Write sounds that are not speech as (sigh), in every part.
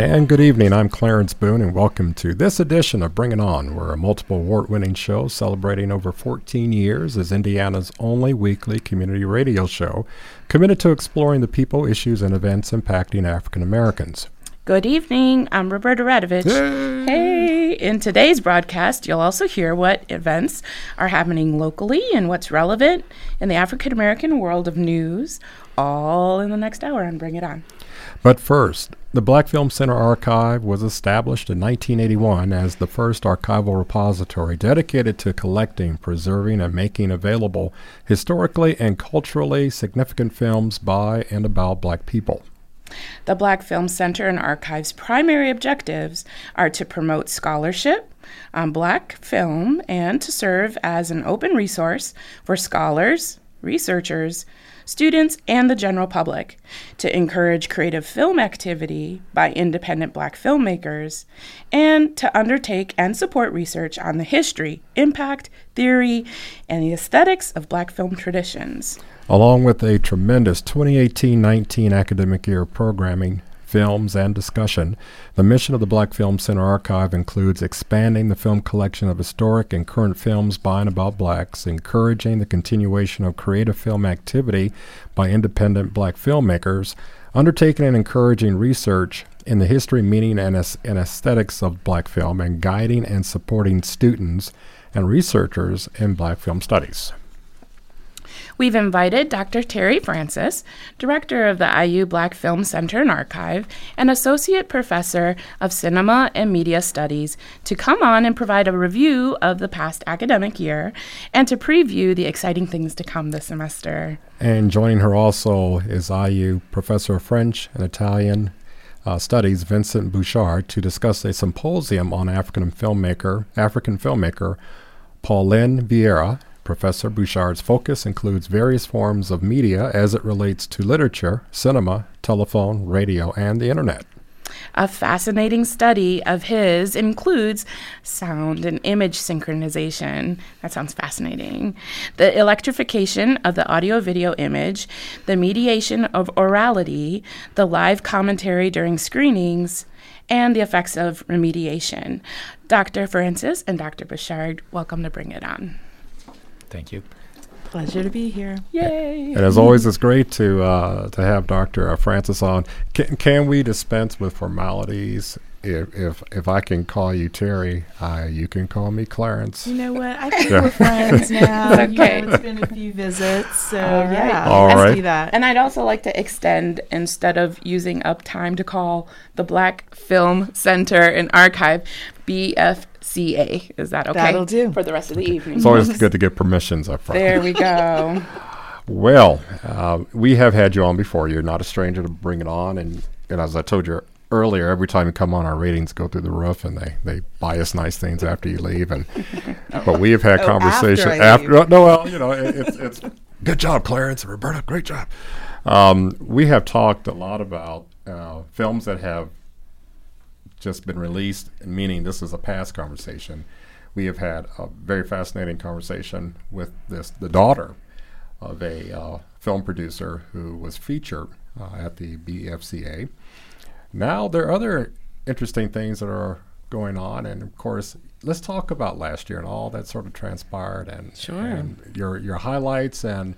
And good evening. I'm Clarence Boone, and welcome to this edition of Bring It On. We're a multiple award winning show celebrating over 14 years as Indiana's only weekly community radio show committed to exploring the people, issues, and events impacting African Americans. Good evening. I'm Roberta Radovich. Hey. hey. In today's broadcast, you'll also hear what events are happening locally and what's relevant in the African American world of news, all in the next hour on Bring It On. But first, the Black Film Center Archive was established in 1981 as the first archival repository dedicated to collecting, preserving, and making available historically and culturally significant films by and about black people. The Black Film Center and Archive's primary objectives are to promote scholarship on black film and to serve as an open resource for scholars, researchers, students, and the general public to encourage creative film activity by independent black filmmakers, and to undertake and support research on the history, impact, theory, and the aesthetics of black film traditions. Along with a tremendous 2018 19 academic year programming films, and discussion. The mission of the Black Film Center Archive includes expanding the film collection of historic and current films by and about blacks, encouraging the continuation of creative film activity by independent black filmmakers, undertaking and encouraging research in the history, meaning, and, and aesthetics of black film, and guiding and supporting students and researchers in black film studies. We've invited Dr. Terri Francis, director of the IU Black Film Center and Archive, and associate professor of cinema and media studies, to come on and provide a review of the past academic year and to preview the exciting things to come this semester. And joining her also is IU professor of French and Italian uh, Studies, Vincent Bouchard, to discuss a symposium on African filmmaker, African filmmaker Paulin Vieyra Professor Bouchard's focus includes various forms of media as it relates to literature, cinema, telephone, radio, and the internet. A fascinating study of his includes sound and image synchronization. That sounds fascinating. The electrification of the audio video image, the mediation of orality, the live commentary during screenings, and the effects of remediation. Dr. Francis and Dr. Bouchard, welcome to Bring It On. Thank you. Pleasure to be here. Yay! And as always, it's great to uh, to have Dr. Francis on. Can, can we dispense with formalities if if if I can call you Terri, uh, you can call me Clarence. You know what? I (laughs) think yeah. we're friends now. okay. You know, it's been a few visits, so All right. yeah, All let's right. do that. And I'd also like to extend instead of using up time to call the Black Film Center and Archive BFCA. Is that okay? That'll do for the rest of the evening. It's always good to get permissions up front. There we go. (laughs) well, uh, we have had you on before. You're not a stranger to bring it on, and and as I told you earlier, every time you come on, our ratings go through the roof, and they, they buy us nice things after you leave. And (laughs) but we have had oh, conversation after. after no, well, you know, it, it's it's good job, Clarence and Roberta, great job. Um, we have talked a lot about uh, films that have just been released, meaning this is a past conversation. We have had a very fascinating conversation with this the daughter of a uh, film producer who was featured uh, at the BFCA now there are other interesting things that are going on, and of course, let's talk about last year and all that sort of transpired, and, sure. and your your highlights and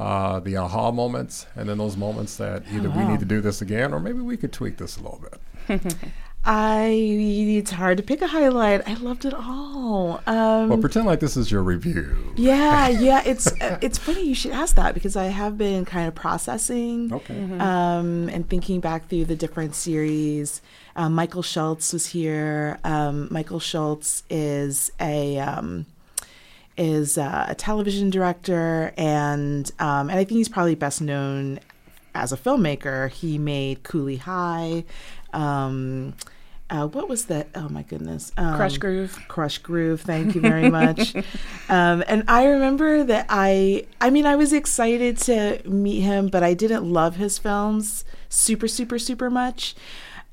uh, the aha moments, and then those moments that either oh, wow. we need to do this again, or maybe we could tweak this a little bit. (laughs) I it's hard to pick a highlight. I loved it all. Um, well, pretend like this is your review. Yeah, (laughs) yeah. It's uh, it's funny you should ask that because I have been kind of processing, okay, mm-hmm. um, and thinking back through the different series. Um, Michael Schultz was here. Um, Michael Schultz is a um, is a television director, and um, and I think he's probably best known as a filmmaker. He made Cooley High. Um, uh, what was that? Oh my goodness. Um, Krush Groove. Krush Groove. Thank you very much. (laughs) um, and I remember that I, I mean, I was excited to meet him, but I didn't love his films super, super, super much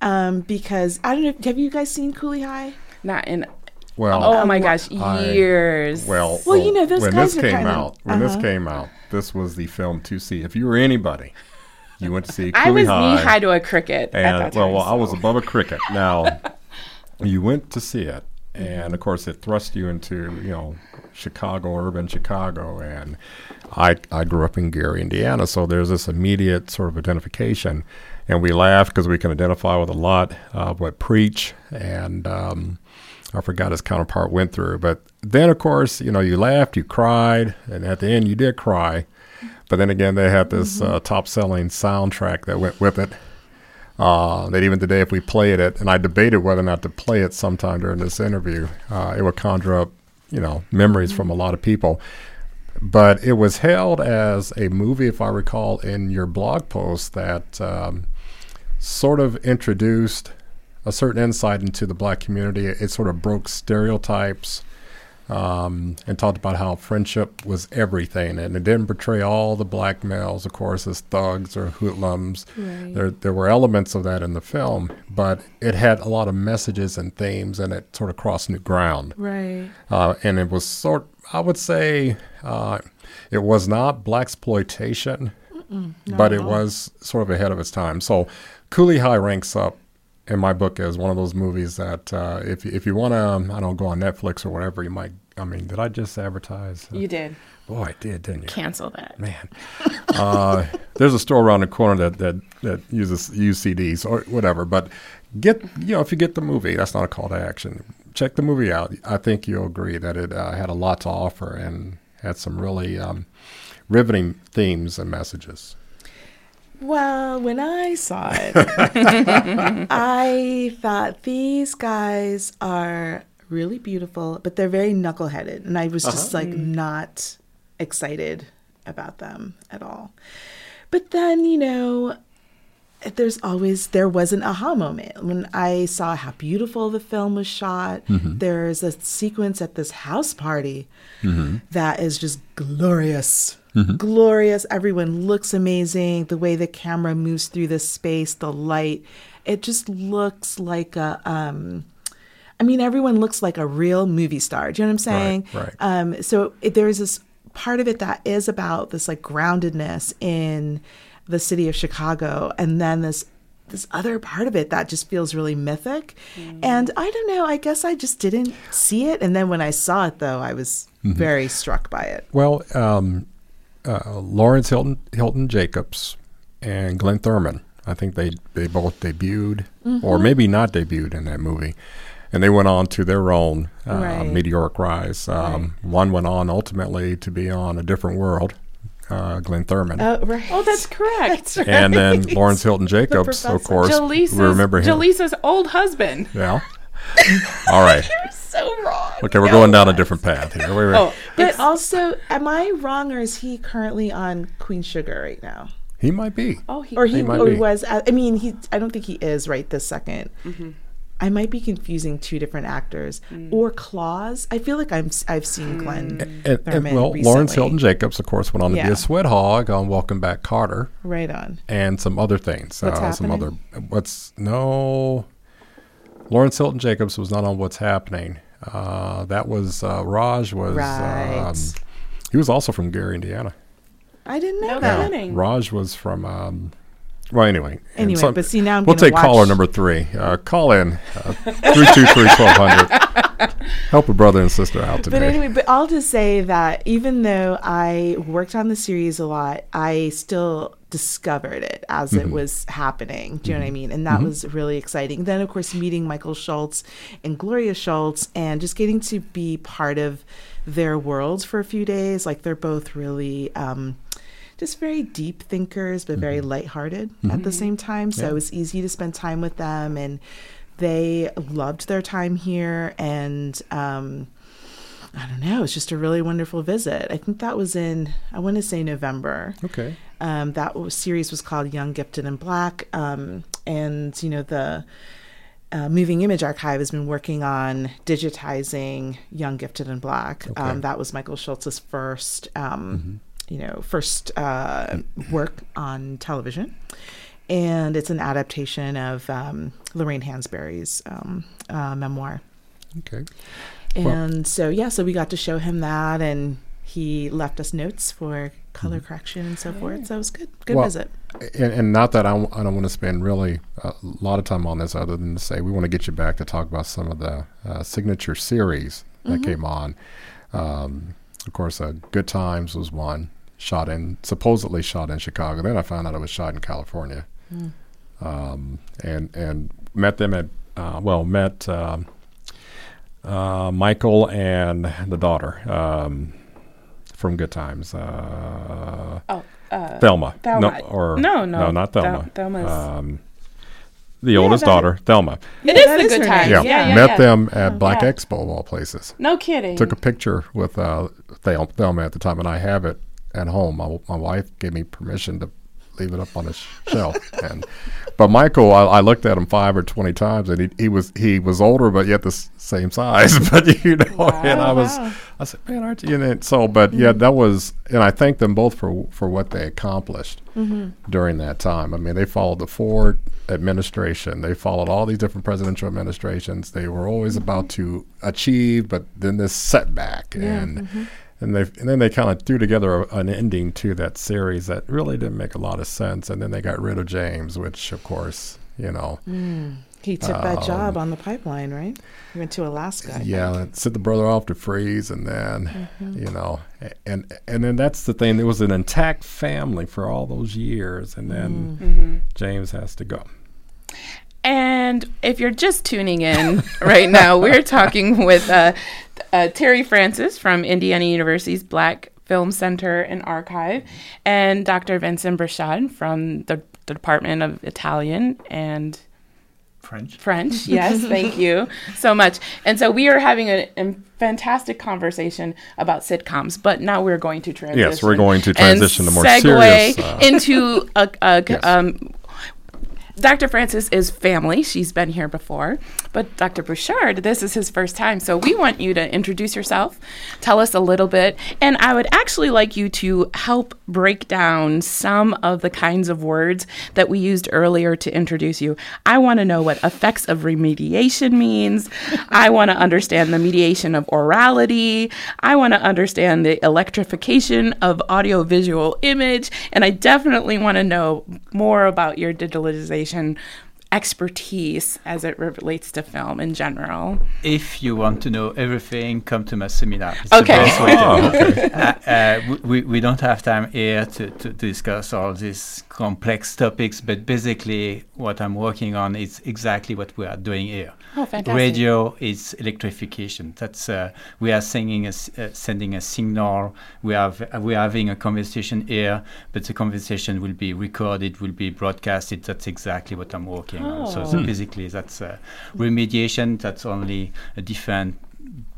um, because I don't know. Have you guys seen Cooley High? Not in. Well, Oh my gosh, I- years. Well, Well, you know, those when guys this are came kinda- out, when this uh-huh. came out, this was the film to see. If you were anybody, you went to see. I was High, knee high to a cricket at and that well, well, I was above a cricket. Now, (laughs) you went to see it, and of course, it thrust you into you know Chicago, urban Chicago, and I I grew up in Gary, Indiana, so there's this immediate sort of identification, and we laugh because we can identify with a lot of what preach and. Um, I forgot his counterpart went through, but then of course, you know, you laughed, you cried, and at the end you did cry. But then again, they had this uh, top-selling soundtrack that went with it. Uh, that even today, if we played it, and I debated whether or not to play it sometime during this interview, uh, it would conjure up, you know, memories from a lot of people. But it was held as a movie, if I recall, in your blog post that um, sort of introduced a certain insight into the black community. It sort of broke stereotypes um, and talked about how friendship was everything, and it didn't portray all the black males, of course, as thugs or hoodlums. There, there were elements of that in the film, but it had a lot of messages and themes, and it sort of crossed new ground. Right. Uh, and it was sort, I would say, uh, it was not black exploitation, but it was sort of ahead of its time. So, Cooley High ranks up in my book as one of those movies that uh, if if you want to, I don't know, go on Netflix or whatever, you might. I mean, did I just advertise? You did. Boy, I did, didn't you? Cancel that. Man, uh, (laughs) there's a store around the corner that that that uses UCDs or whatever. But get you know if you get the movie, that's not a call to action. Check the movie out. I think you'll agree that it uh, had a lot to offer and had some really um, riveting themes and messages. Well, when I saw it, (laughs) I thought these guys are really beautiful, but they're very knuckleheaded. And I was just uh-huh. like mm. not excited about them at all. But then, you know, there's always there was an aha moment when I saw how beautiful the film was shot. Mm-hmm. There's a sequence at this house party mm-hmm. that is just glorious. Mm-hmm. Glorious. Everyone looks amazing. The way the camera moves through the space, the light, it just looks like a um I mean, everyone looks like a real movie star. Do you know what I'm saying? right. Um, so it, there's this part of it that is about this like groundedness in the city of Chicago, and then this this other part of it that just feels really mythic. And I don't know. I guess I just didn't see it, and then when I saw it, though, I was very struck by it. Well, um, uh, Lawrence Hilton, Hilton Jacobs and Glynn Turman, I think they, they both debuted, or maybe not debuted in that movie. And they went on to their own uh, Right. meteoric rise. Um, One went on ultimately to be on A Different World, uh, Glynn Turman. Oh, right. Oh, that's correct. and then Lawrence Hilton Jacobs, of course. Jaleesa's, we remember him. Jaleesa's old husband. Yeah. (laughs) All right. You're so wrong. Okay, we're going down a different path here. Wait, wait. Oh, But also, am I wrong, or is he currently on Queen Sugar right now? He might be. oh, he, or he, might or be. was I mean he I don't think he is right this 2nd I might be confusing two different actors or Claus. I feel like I'm s- I've seen Glynn And, and, Turman well, Lawrence. Hilton Jacobs, of course, went on to be a sweat hog on Welcome Back Kotter. right on. and some other things. What's uh, some other Happening? what's no. Lawrence Hilton Jacobs was not on What's Happening. Uh, that was uh, Raj was. Right. Um, he was also from Gary, Indiana. I didn't know No that. kidding. Raj was from. Um, well, anyway. Anyway, but see, now I'm we'll take caller number three. Uh, call in uh, three two three twelve hundred. (laughs) Help a brother and sister out today. But anyway, but I'll just say that even though I worked on the series a lot, I still discovered it as Mm-hmm. it was happening. Do you know what I mean? And that was really exciting. Then, of course, meeting Michael Schultz and Gloria Schultz and just getting to be part of their worlds for a few days. Like they're both really. Um, just very deep thinkers, but very lighthearted at the same time. So it was easy to spend time with them, and they loved their time here. And um, I don't know, it was just a really wonderful visit. I think that was in, I want to say November. okay. Um, that was, series was called Young, Gifted, and Black. Um, and, you know, the uh, Moving Image Archive has been working on digitizing Young, Gifted, and Black. Okay. Um, that was Michael Schultz's first, um, you know, first uh, work on television. And it's an adaptation of um, Lorraine Hansberry's um, uh, memoir. Okay. And so, yeah, so we got to show him that, and he left us notes for color correction and so forth. So it was good. Good Well, visit. And, and not that I, w- I don't want to spend really a lot of time on this, other than to say we want to get you back to talk about some of the uh, signature series that came on. Um, of course, uh, Good Times was one shot in supposedly shot in Chicago. Then I found out it was shot in California, um, and and met them at uh, well met um, uh, Michael and the daughter um, from Good Times. Uh, Oh, uh, Thelma. Thelma. No, or No, no, no, not Thel- Thelma. Thelma's- The oldest that's daughter, Thelma. it is that the is good her times. Yeah, Yeah, yeah, met yeah. them at Black yeah. Expo of all places. No kidding. Took a picture with uh, Thel- Thelma at the time, and I have it at home. My, my wife gave me permission to leave it up on a shelf. (laughs) And but Michael, I, I looked at him five or twenty times, and he, he was he was older, but yet the s- same size. (laughs) but you know, and I was wow. I said, man, aren't you? And so, but yeah, mm-hmm. that was, and I thank them both for for what they accomplished mm-hmm. during that time. I mean, they followed the Ford administration. They followed all these different presidential administrations. They were always about mm-hmm. to achieve, but then this setback, and and they and then they kind of threw together a, an ending to that series that really didn't make a lot of sense. And then they got rid of James, which of course, you know, mm. He took that um, job on the pipeline, right? He went to Alaska. I yeah, think. sent the brother off to freeze, and then mm-hmm. you know, and and then that's the thing. It was an intact family for all those years, and then mm. mm-hmm. James has to go. And if you're just tuning in (laughs) right now, we're talking with uh, uh, Terri Francis from Indiana University's Black Film Center and Archive, and Dr. Vincent Bouchard from the, the Department of Italian and French. French. (laughs) Yes, thank you so much. And so we are having a, a fantastic conversation about sitcoms, but now we're going to transition. Yes, we're going to transition to more segue serious, uh, into a, a (laughs) Yes. um, Dr. Francis is family. She's been here before. But Dr. Bouchard, this is his first time. So we want you to introduce yourself, tell us a little bit. And I would actually like you to help break down some of the kinds of words that we used earlier to introduce you. I want to know what effects of remediation means. (laughs) I want to understand the mediation of orality. I want to understand the electrification of audiovisual image. And I definitely want to know more about your digitalization expertise as it relates to film in general. If you want to know everything, come to my seminar. It's Okay. the best way to Oh, okay. (laughs) uh, uh, we, we don't have time here to, to discuss all these complex topics, but basically, what I'm working on is exactly what we are doing here. Oh, fantastic. Radio is electrification. That's uh, we are sending a, uh, sending a signal. We have we are having a conversation here, but the conversation will be recorded, will be broadcasted. That's exactly what I'm working on. So, so Oh. basically, that's uh, remediation. That's only a different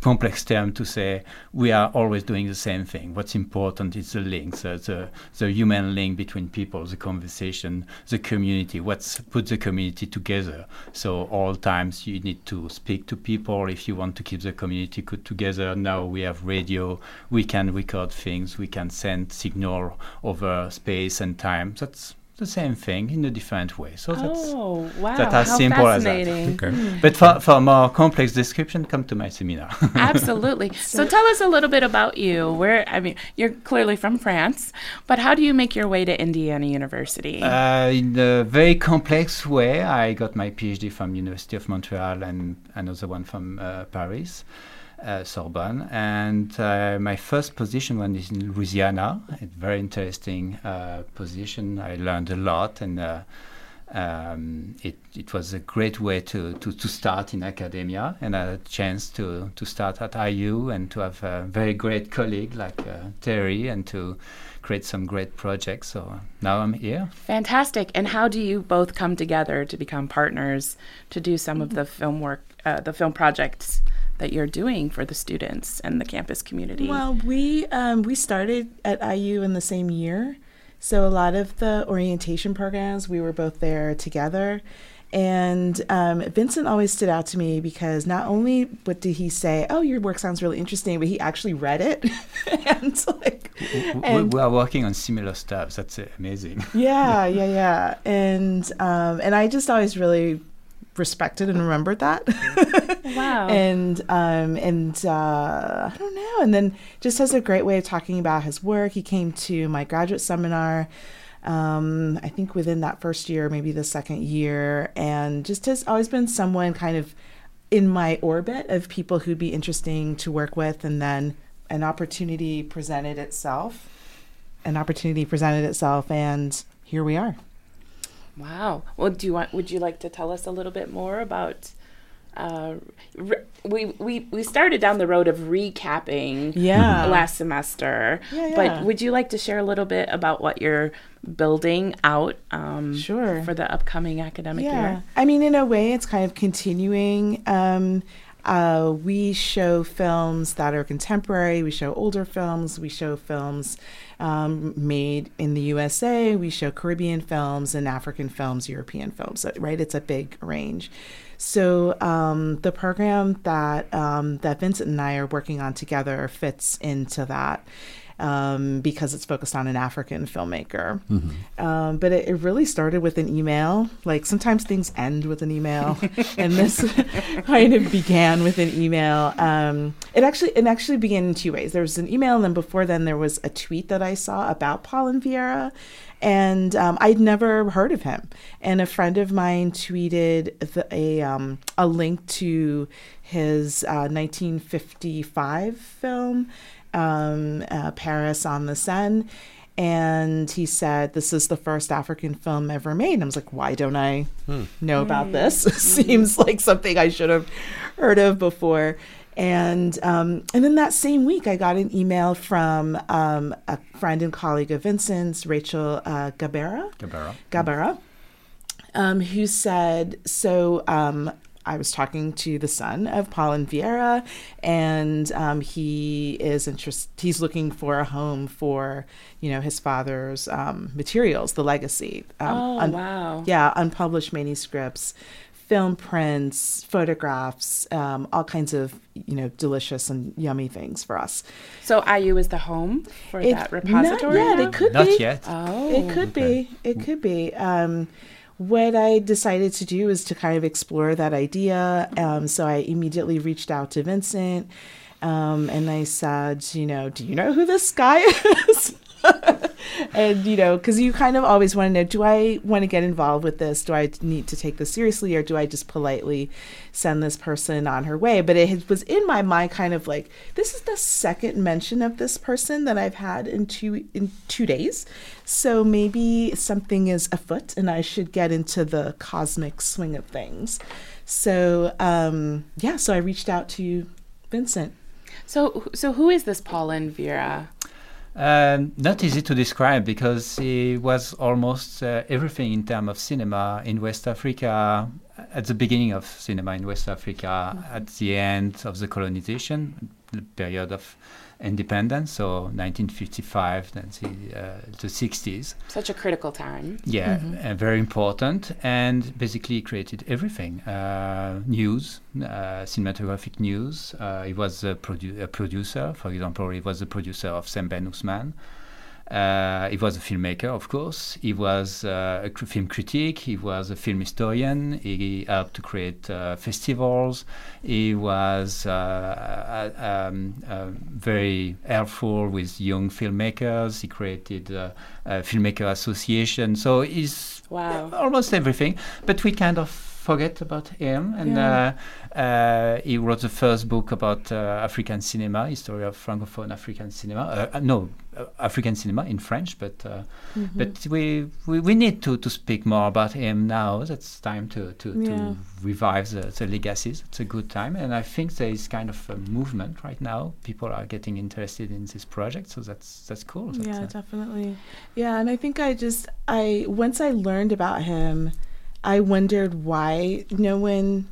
complex term to say we are always doing the same thing. What's important is the links, uh, the the human link between people, the conversation, the community. What's put the community together. So all times you need to speak to people if you want to keep the community co- together. Now we have radio. We can record things. We can send signal over space and time. That's the same thing in a different way. So that's. Oh, wow. that as How simple as that. fascinating. Okay. But for, for more complex description, come to my seminar. (laughs) Absolutely. (laughs) So tell us a little bit about you. Where I mean, you're clearly from France, but how do you make your way to Indiana University? Uh, in a very complex way, I got my PhD from University of Montreal and another one from uh, Paris, uh, Sorbonne. And uh, my first position was in Louisiana, a very interesting uh, position. I learned a lot and. Uh, um, it, it was a great way to, to, to start in academia and I had a chance to, to start at IU and to have a very great colleague like uh, Terri and to create some great projects. So now I'm here. Fantastic. And how do you both come together to become partners to do some of the film work, uh, the film projects that you're doing for the students and the campus community? Well, we um, we started at IU in the same year, So a lot of the orientation programs, we were both there together. And um, Vincent always stood out to me because not only what did he say, "Oh, your work sounds really interesting," but he actually read it, (laughs) and like, W- and- we are working on similar stuff. That's uh, amazing. yeah, yeah, yeah. And um, and I just always really respected and remembered that. (laughs) Wow. and um, and uh, I don't know. And then just has a great way of talking about his work. He came to my graduate seminar. Um, I think within that first year, maybe the second year, and just has always been someone kind of in my orbit of people who'd be interesting to work with. And then an opportunity presented itself. An opportunity presented itself, and here we are. Wow. Well, do you want? Would you like to tell us a little bit more about? Uh, re- we we we started down the road of recapping Yeah. last semester, Yeah, yeah. but would you like to share a little bit about what you're building out um, Sure. for the upcoming academic year? I mean, in a way, it's kind of continuing. Um, uh, we show films that are contemporary. We show older films. We show films um, made in the USA. We show Caribbean films and African films, European films. Right? It's a big range. So um, the program that um, that Vincent and I are working on together fits into that um, because it's focused on an African filmmaker. Um, but it, it really started with an email. Like sometimes things end with an email, (laughs) and this (laughs) kind of began with an email. Um, it actually it actually began in two ways. There was an email, and then before then there was a tweet that I saw about Paulin Vieyra. And um, I'd never heard of him. And a friend of mine tweeted the, a um, a link to his uh, 1955 film, um, uh, Paris on the Seine. And he said, This is the first African film ever made. And I was like, Why don't I know about this? (laughs) Seems like something I should have heard of before. And um, and then that same week, I got an email from um, a friend and colleague of Vincent's, Rachel uh, Gabara. Gabara. Gabara, um, who said, So um, I was talking to the son of Paulin Vieyra, and um, he is interest. He's looking for a home for you know his father's um, materials, the legacy. Um, Oh, un- wow. Yeah, unpublished manuscripts, film prints, photographs, um, all kinds of you know delicious and yummy things for us. So IU is the home for It- that repository. Not yet. now? It could be. Not be. yet. Oh, It could be. It could be. What I decided to do is to kind of explore that idea. Um, so I immediately reached out to Vincent um, and I said, you know, do you know who this guy (laughs) is? (laughs) and, you know, because you kind of always want to know do I want to get involved with this? Do I need to take this seriously or do I just politely send this person on her way? But it was in my mind kind of like, this is the second mention of this person that I've had in two in two days. So maybe something is afoot and I should get into the cosmic swing of things. So um, yeah, so I reached out to Vincent. So so who is this Paulin Vieyra? Um, not easy to describe because he was almost uh, everything in terms of cinema in West Africa at the beginning of cinema in West Africa, at the end of the colonization, the period of independence, so 1955, then the, uh, 60s. Such a critical time. Yeah, uh, very important, and basically created everything: uh, news, uh, cinematographic news. Uh, he was a, produ- a producer, for example. He was the producer of Sembène Ousmane. Uh, he was a filmmaker, of course. He was uh, a film critic. He was a film historian. He helped to create uh, festivals. He was uh, um, very helpful with young filmmakers. He created uh, a filmmaker association. So he's Wow. almost everything. But we kind of forget about him. And Yeah. uh, uh, he wrote the first book about uh, African cinema, history of francophone African cinema. No, uh, African cinema in French, but uh, Mm-hmm. but we, we we need to, to speak more about him now. It's time to to, Yeah. to revive the, the legacies. It's a good time, and I think there is kind of a movement right now. People are getting interested in this project, so that's that's cool. That's, Yeah, definitely. Yeah, and I think I just I once I learned about him, I wondered why no one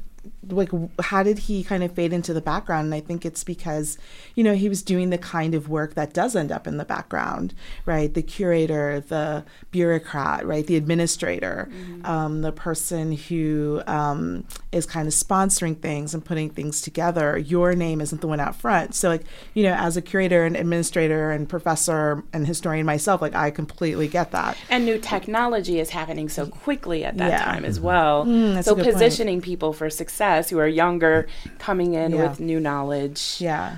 like how did he kind of fade into the background? And i think it's because you know he was doing the kind of work that does end up in the background right? The curator the bureaucrat right? The administrator um, the person who um, is kind of sponsoring things and putting things together. Your name isn't the one out front. So like you know as a curator and administrator and professor and historian myself like i completely get that. And new technology is happening so quickly at that Yeah. time as well. Mm, so good point. positioning people for success who are younger, coming in Yeah. with new knowledge. yeah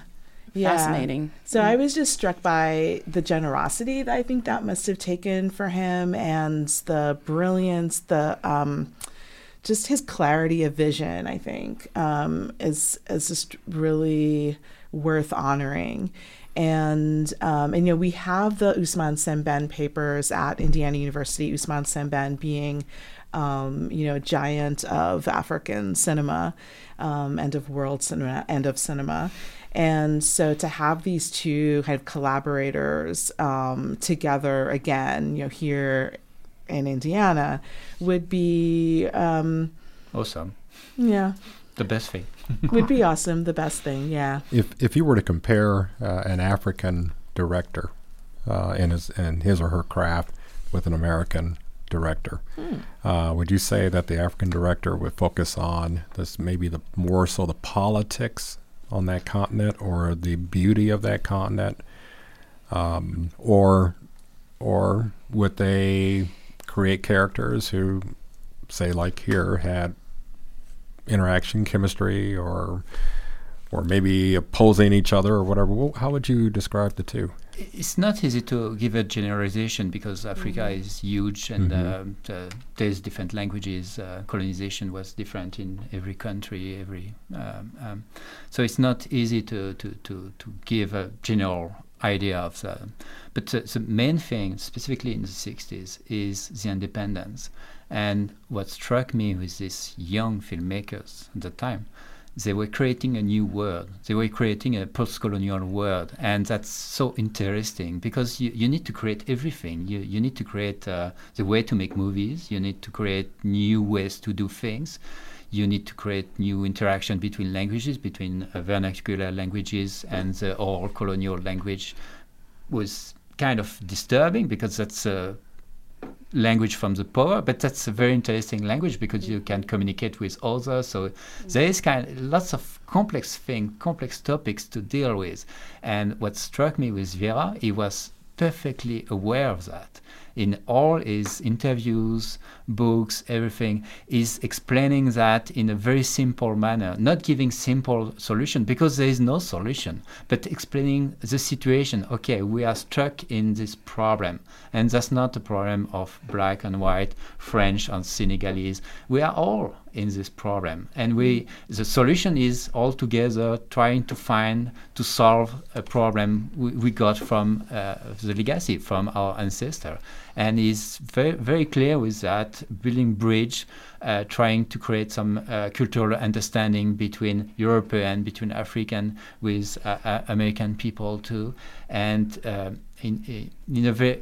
yeah Fascinating. So I was just struck by the generosity that I think that must have taken for him and the brilliance, the um, just his clarity of vision, I think, um, is is just really worth honoring. And um, and you know we have the Ousmane Sembène papers at Indiana University. Ousmane Sembène being um, you know giant of African cinema um, and of world cinema and of cinema. And so to have these two kind of collaborators um, together again, you know, here in Indiana, would be um, Awesome. yeah, The best thing. (laughs) would be awesome. The best thing, yeah. If if you were to compare uh, an African director uh, in his in his or her craft with an American director, uh, would you say that the African director would focus on this maybe the more so the politics on that continent or the beauty of that continent, um, or or would they create characters who, say, like here, had interaction, chemistry, or or maybe opposing each other or whatever. How would you describe the two? It's not easy to give a generalization because Africa is huge and Mhm. uh, uh, there's different languages. Uh, colonization was different in every country. Every um, um, so it's not easy to, to, to, to give a general idea of the. But the, the main thing, specifically in the 60s, is the independence. And what struck me with these young filmmakers at the time they were creating a new world. They were creating a post-colonial world, and that's so interesting because you, you need to create everything. You you need to create uh, the way to make movies. You need to create new ways to do things. You need to create new interaction between languages, between uh, vernacular languages and the old colonial language. Was kind of disturbing because that's a language from the poor, but that's a very interesting language because you can communicate with others. So there is kind of lots of complex things, complex topics to deal with. And what struck me with Vieyra, he was perfectly aware of that. In all his interviews, books, everything, is explaining that in a very simple manner, not giving simple solution because there is no solution, but explaining the situation. Okay, we are stuck in this problem, and that's not a problem of black and white, French and Senegalese. We are all in this problem, and we the solution is all together trying to find to solve a problem we, we got from uh, the legacy from our ancestor, and he's very very clear with that, building bridge, uh, trying to create some uh, cultural understanding between European, between African, with uh, uh, American people too, and uh, in in a very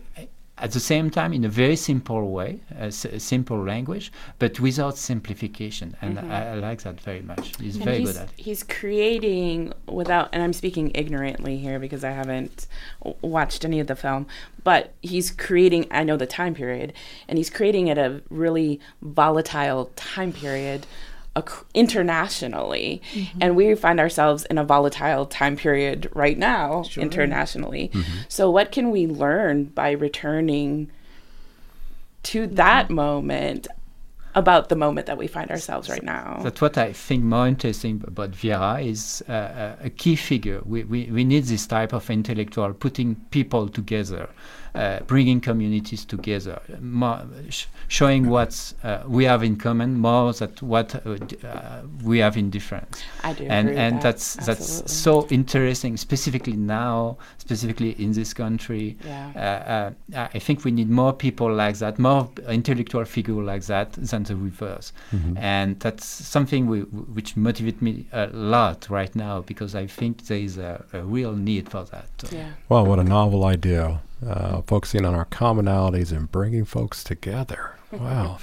at the same time in a very simple way, a, s- a simple language, but without simplification. And mm-hmm. I, I like that very much. He's And very he's, good at it. he's creating without, and I'm speaking ignorantly here because I haven't w- watched any of the film, but he's creating, I know the time period, and he's creating at a really volatile time period internationally. Mm-hmm. And we find ourselves in a volatile time period right now internationally. Mm-hmm. So, what can we learn by returning to that mm-hmm. moment? About the moment that we find ourselves right now. That's what I think more interesting about Vieyra is uh, uh, a key figure. We, we, we need this type of intellectual, putting people together, uh, bringing communities together, more, sh- showing what uh, we have in common more than what uh, d- uh, we have in difference. I do. and agree with and that. that's that's so interesting, specifically now, specifically in this country. Yeah. Uh, uh, I think we need more people like that, more intellectual figure like that than the reverse, and that's something we, which motivates me a lot right now because I think there is a, a real need for that. Yeah. Well, what a novel idea. Uh, focusing on our commonalities and bringing folks together. Wow.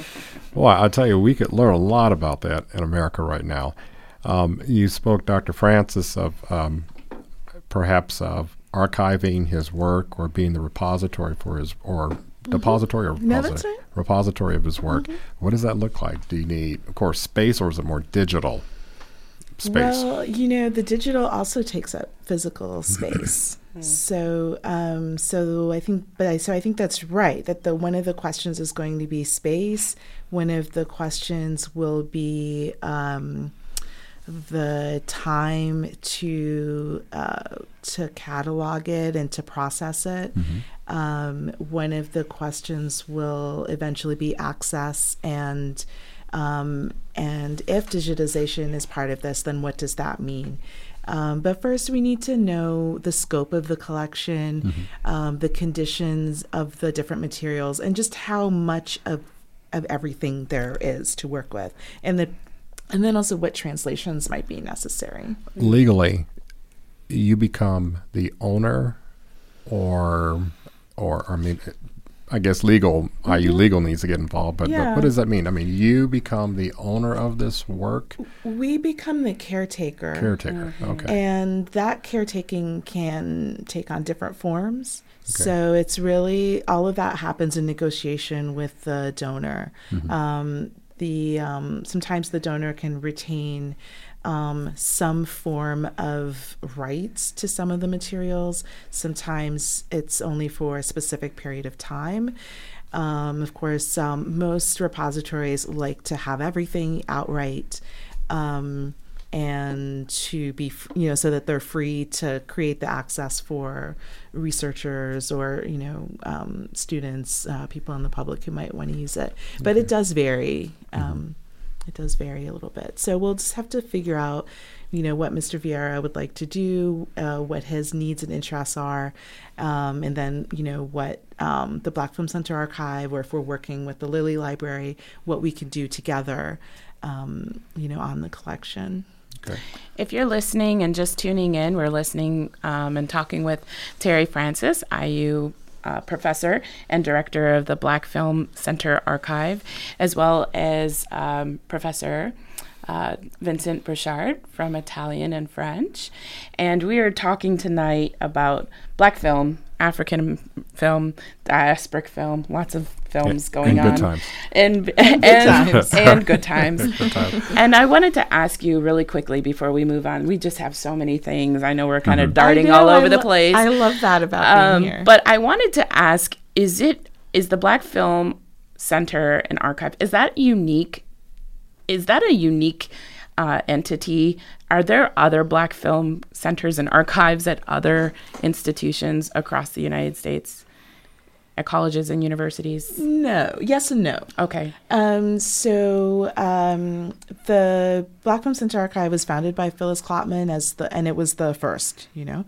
well, I tell you, we could learn a lot about that in America right now. Um, you spoke, Dr. Francis, of um, perhaps of archiving his work or being the repository for his or mm-hmm. depository or no, repository, right. repository of his work. Mm-hmm. What does that look like? Do you need, of course, space, or is it more digital? Space. Well, you know, the digital also takes up physical space. (clears throat) Hmm. So, um, so I think, but I, so I think that's right. That the one of the questions is going to be space. One of the questions will be um, the time to uh, to catalog it and to process it. Mm-hmm. Um, one of the questions will eventually be access and um, and if digitization is part of this, then what does that mean? Um, but first, we need to know the scope of the collection, mm-hmm. um, the conditions of the different materials, and just how much of of everything there is to work with, and the and then also what translations might be necessary. Legally, you become the owner, or or I mean, I guess legal, mm-hmm. IU legal needs to get involved. But, yeah. but, what does that mean? I mean, you become the owner of this work. We become the caretaker. Caretaker. Mm-hmm. Okay. And that caretaking can take on different forms. Okay. So it's really all of that happens in negotiation with the donor. Mm-hmm. Um, the um, sometimes the donor can retain um, some form of rights to some of the materials. Sometimes it's only for a specific period of time. Um, of course, um, most repositories like to have everything outright um, and to be, you know, so that they're free to create the access for researchers or, you know, um, students, uh, people in the public who might want to use it. But okay. it does vary. Mm-hmm um, it does vary a little bit. So we'll just have to figure out, you know, what Mr. Vieyra would like to do, uh, what his needs and interests are, um, and then, you know, what um, the Black Film Center Archive, or if we're working with the Lilly Library, what we can do together, um, you know, on the collection. Okay. If you're listening and just tuning in, we're listening um, and talking with Terry Francis, IU uh, professor and director of the Black Film Center Archive, as well as um, Professor uh, Vincent Bouchard from Italian and French. And we are talking tonight about Black film, African film, diasporic film, lots of films going and on. Times. And and, (laughs) and, and good times. And (laughs) good times. And I wanted to ask you really quickly before we move on. We just have so many things. I know we're kind mm-hmm. of darting know, all over lo- the place. I love that about um, being here. But I wanted to ask: Is it is the Black Film Center and Archive is that unique? Is that a unique uh, entity? Are there other Black film centers and archives at other institutions across the United States? at colleges and universities? No. Yes and no. Okay. Um, so um, the Black Film Center Archive was founded by Phyllis Klotman as the, and it was the first. You know,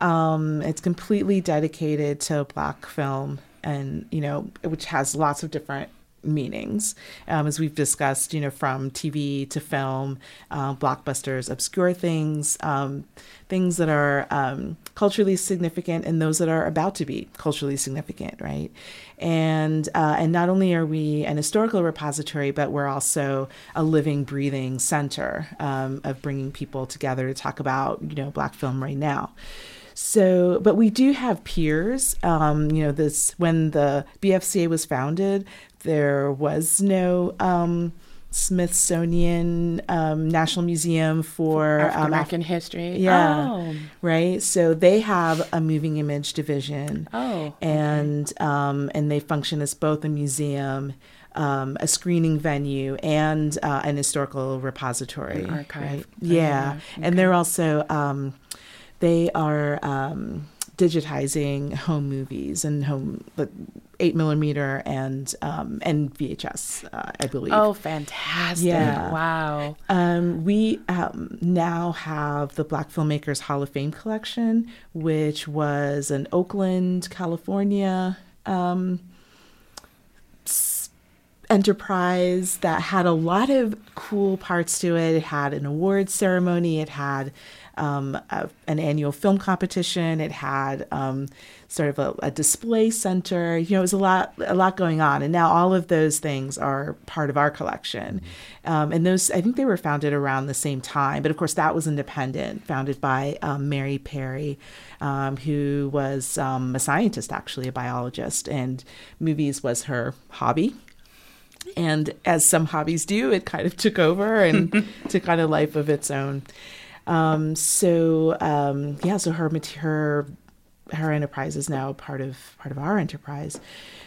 um, it's completely dedicated to Black film, and you know, which has lots of different meanings, um, as we've discussed, you know, from TV to film, uh, blockbusters, obscure things, um, things that are um, culturally significant, and those that are about to be culturally significant, right? And uh, and not only are we an historical repository, but we're also a living, breathing center um, of bringing people together to talk about, you know, Black film right now. So, but we do have peers. Um, you know, this when the BFCA was founded, there was no um, Smithsonian um, National Museum for African um, American history. Yeah, oh. right. So they have a moving image division. Oh, and okay. um, and they function as both a museum. Um, a screening venue and uh, an historical repository. An archive. Right? Yeah. Okay. And they're also, um, they are um, digitizing home movies and home eight millimeter and um, and VHS, uh, I believe. Oh, fantastic! Yeah, wow. Um, we um, now have the Black Filmmakers Hall of Fame collection, which was an Oakland, California. Um, enterprise that had a lot of cool parts to it. It had an awards ceremony. It had um, a, an annual film competition. It had um, sort of a, a, display center. You know, it was a lot, a lot going on. And now all of those things are part of our collection. Um, and those, I think they were founded around the same time. But of course, that was independent, founded by um, Mary Perry, um, who was um, a scientist, actually, a biologist, and movies was her hobby and as some hobbies do, it kind of took over and (laughs) took on a life of its own. Um, so um, yeah, so her her her enterprise is now part of part of our enterprise.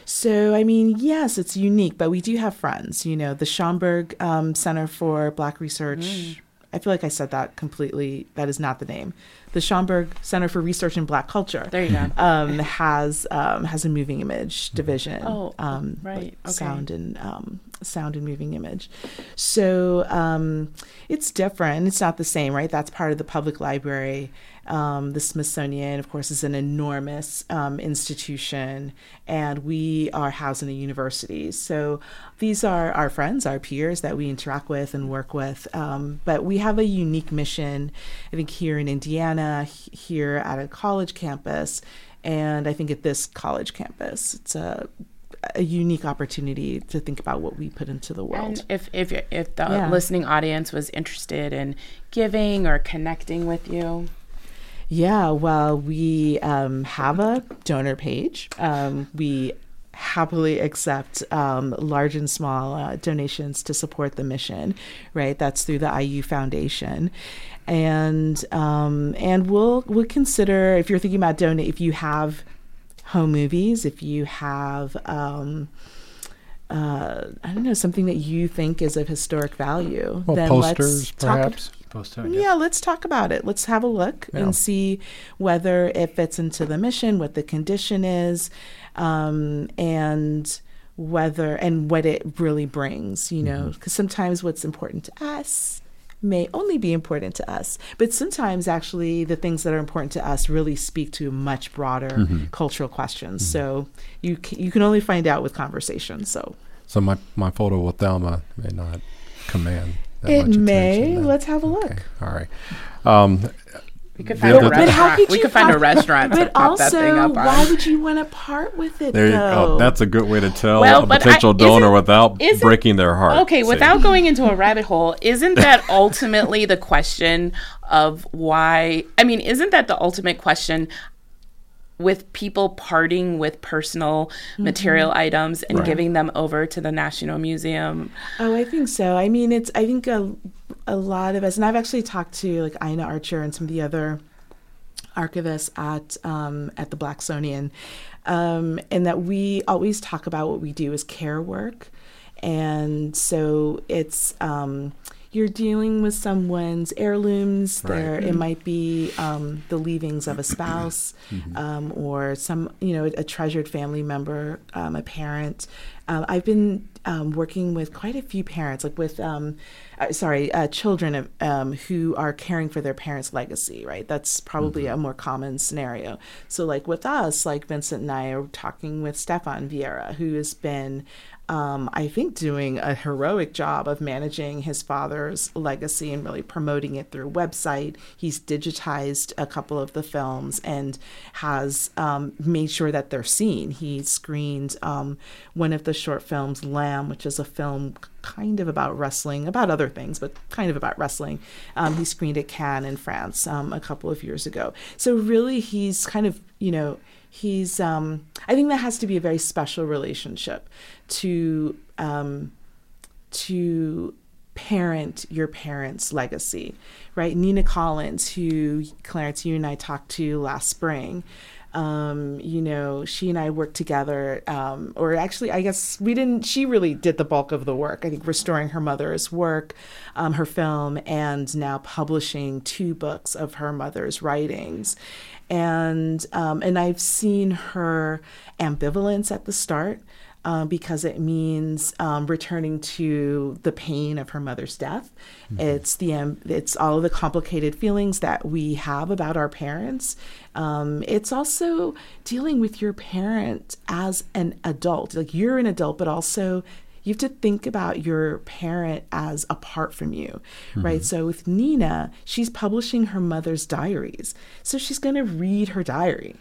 So I mean, yes, it's unique, but we do have friends. You know, the Schomburg um, Center for Black Research. Mm. I feel like I said that completely. That is not the name. The Schomburg Center for Research in Black Culture. There you go. Um, has um, has a moving image division. Oh, um, right. okay. Sound and um, sound and moving image. So um, it's different. It's not the same, right? That's part of the public library. Um, the Smithsonian, of course, is an enormous um, institution, and we are housed in a university. So these are our friends, our peers that we interact with and work with. Um, but we have a unique mission, I think, here in Indiana, here at a college campus, and I think at this college campus. It's a a unique opportunity to think about what we put into the world. And if if if the yeah. listening audience was interested in giving or connecting with you, yeah, well, we um, have a donor page. Um, we happily accept um, large and small uh, donations to support the mission. Right, that's through the IU Foundation, and um, and we'll we'll consider if you're thinking about donate if you have home movies, if you have, um, uh, I don't know, something that you think is of historic value, well, then posters, let's perhaps. Talk. Poster, yeah, let's talk about it. Let's have a look yeah. and see whether it fits into the mission, what the condition is, um, and whether and what it really brings. You know, because mm-hmm. sometimes what's important to us may only be important to us. But sometimes, actually, the things that are important to us really speak to much broader mm-hmm. cultural questions. Mm-hmm. So you you can only find out with conversation. So. So my my photo with Thelma may not command. It may. Let's have a look. Okay. All right. Um, we could find a restaurant. We could find a restaurant. But also, why would you want to part with it? There you go. That's a good way to tell well, a potential I, donor without breaking their heart. Okay, see. without going into a rabbit hole, isn't that (laughs) ultimately the question of why? I mean, isn't that the ultimate question? With people parting with personal mm-hmm. material items and right. giving them over to the National Museum. Oh, I think so. I mean, it's I think a, a lot of us, and I've actually talked to like Ina Archer and some of the other archivists at um, at the Blacksonian, um, and that we always talk about what we do as care work, and so it's. Um, you're dealing with someone's heirlooms. Right. There, mm-hmm. it might be um, the leavings of a spouse, mm-hmm. um, or some, you know, a treasured family member, um, a parent. Uh, I've been um, working with quite a few parents, like with, um, uh, sorry, uh, children um, who are caring for their parents' legacy. Right, that's probably mm-hmm. a more common scenario. So, like with us, like Vincent and I are talking with Stefan Vieyra, who has been um, I think, doing a heroic job of managing his father's legacy and really promoting it through website. He's digitized a couple of the films and has um, made sure that they're seen. He screened um, one of the short films, Lamb, which is a film kind of about wrestling, about other things, but kind of about wrestling. Um, he screened at Cannes in France um, a couple of years ago. So really, he's kind of you know he's um, i think that has to be a very special relationship to um, to parent your parents legacy right nina collins who clarence you and i talked to last spring um, you know, she and I worked together, um, or actually, I guess we didn't. She really did the bulk of the work. I think restoring her mother's work, um, her film, and now publishing two books of her mother's writings and um, and I've seen her ambivalence at the start. Uh, because it means um, returning to the pain of her mother's death. Mm-hmm. It's the um, it's all of the complicated feelings that we have about our parents. Um, it's also dealing with your parent as an adult. Like you're an adult, but also you have to think about your parent as apart from you, mm-hmm. right? So with Nina, she's publishing her mother's diaries. So she's going to read her diary,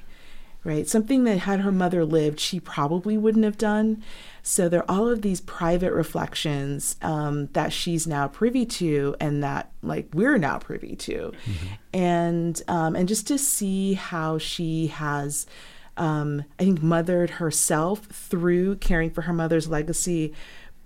right? Something that had her mother lived, she probably wouldn't have done. So there are all of these private reflections um, that she's now privy to, and that like we're now privy to, mm-hmm. and um, and just to see how she has. Um, I think mothered herself through caring for her mother's legacy,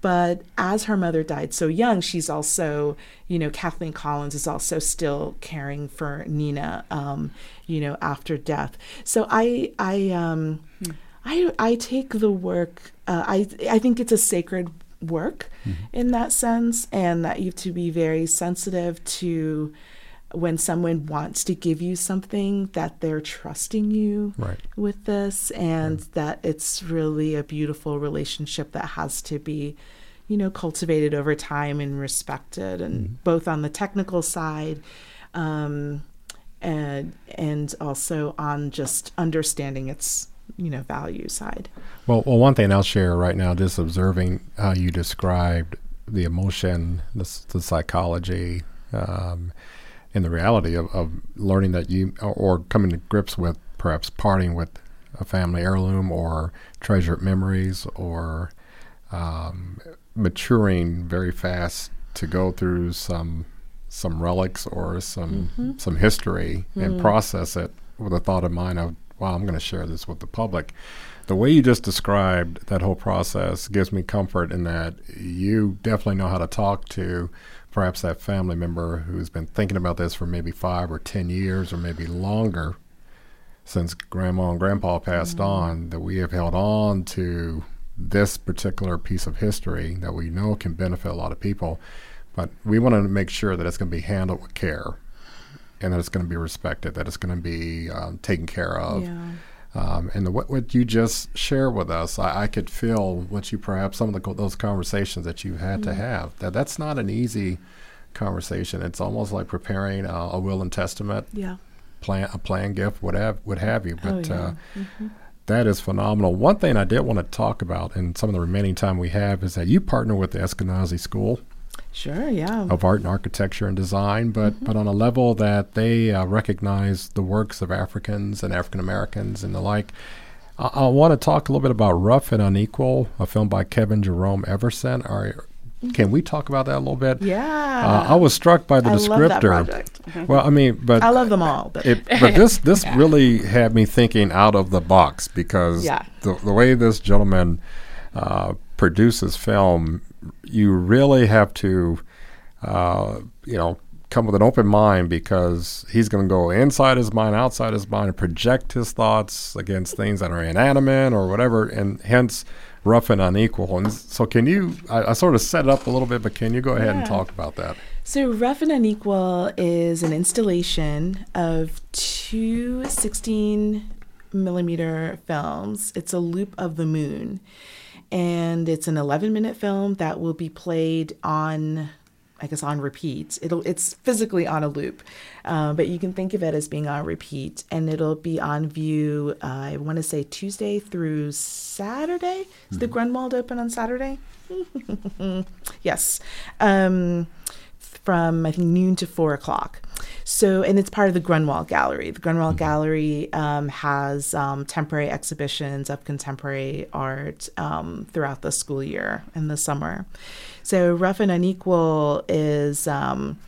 but as her mother died so young, she's also, you know, Kathleen Collins is also still caring for Nina, um, you know, after death. So I, I, um, hmm. I, I take the work. Uh, I, I think it's a sacred work mm-hmm. in that sense, and that you have to be very sensitive to when someone wants to give you something that they're trusting you right. with this and right. that it's really a beautiful relationship that has to be you know cultivated over time and respected and mm-hmm. both on the technical side um, and and also on just understanding its you know value side well well one thing i'll share right now just observing how you described the emotion the, the psychology um, and the reality of, of learning that you or coming to grips with perhaps parting with a family heirloom or treasured memories or um, maturing very fast to go through some some relics or some mm-hmm. some history mm. and process it with a thought of mind of wow I'm going to share this with the public. The way you just described that whole process gives me comfort in that you definitely know how to talk to perhaps that family member who's been thinking about this for maybe five or ten years or maybe longer since grandma and grandpa passed mm. on that we have held on to this particular piece of history that we know can benefit a lot of people, but we want to make sure that it's going to be handled with care and that it's going to be respected, that it's going to be um, taken care of. Yeah. Um, and the, what, what you just share with us, I, I, could feel what you perhaps some of the, those conversations that you had mm-hmm. to have. That that's not an easy conversation. It's almost like preparing a, a will and testament, yeah, plan a plan gift, whatever, what have you. But oh, yeah. uh, mm-hmm. That is phenomenal. One thing I did want to talk about in some of the remaining time we have is that you partner with the Eskenazi School. Sure, yeah. Of art and architecture and design, but mm-hmm. but on a level that they uh, recognize the works of Africans and African Americans and the like. I, I want to talk a little bit about Rough and Unequal, a film by Kevin Jerome Everson. Are can we talk about that a little bit? Yeah. Uh, I was struck by the I descriptor. Well, I mean, but I love them all. But, it, but (laughs) this this yeah. really had me thinking out of the box because yeah. the the way this gentleman uh, produces film, you really have to, uh, you know, come with an open mind because he's going to go inside his mind, outside his mind, and project his thoughts against things that are inanimate or whatever, and hence rough and unequal. And so, can you? I, I sort of set it up a little bit, but can you go ahead yeah. and talk about that? So, Rough and Unequal is an installation of two 16 millimeter films. It's a loop of the moon, and it's an 11 minute film that will be played on I guess on repeat. It'll it's physically on a loop, uh, but you can think of it as being on repeat, and it'll be on view. Uh, I want to say Tuesday through Saturday. Is mm-hmm. the Grunwald open on Saturday? (laughs) yes, um, from I think noon to four o'clock. So, and it's part of the Grunwald Gallery. The Grunwald mm-hmm. Gallery um, has um, temporary exhibitions of contemporary art um, throughout the school year in the summer. So, Rough and Unequal is. Um,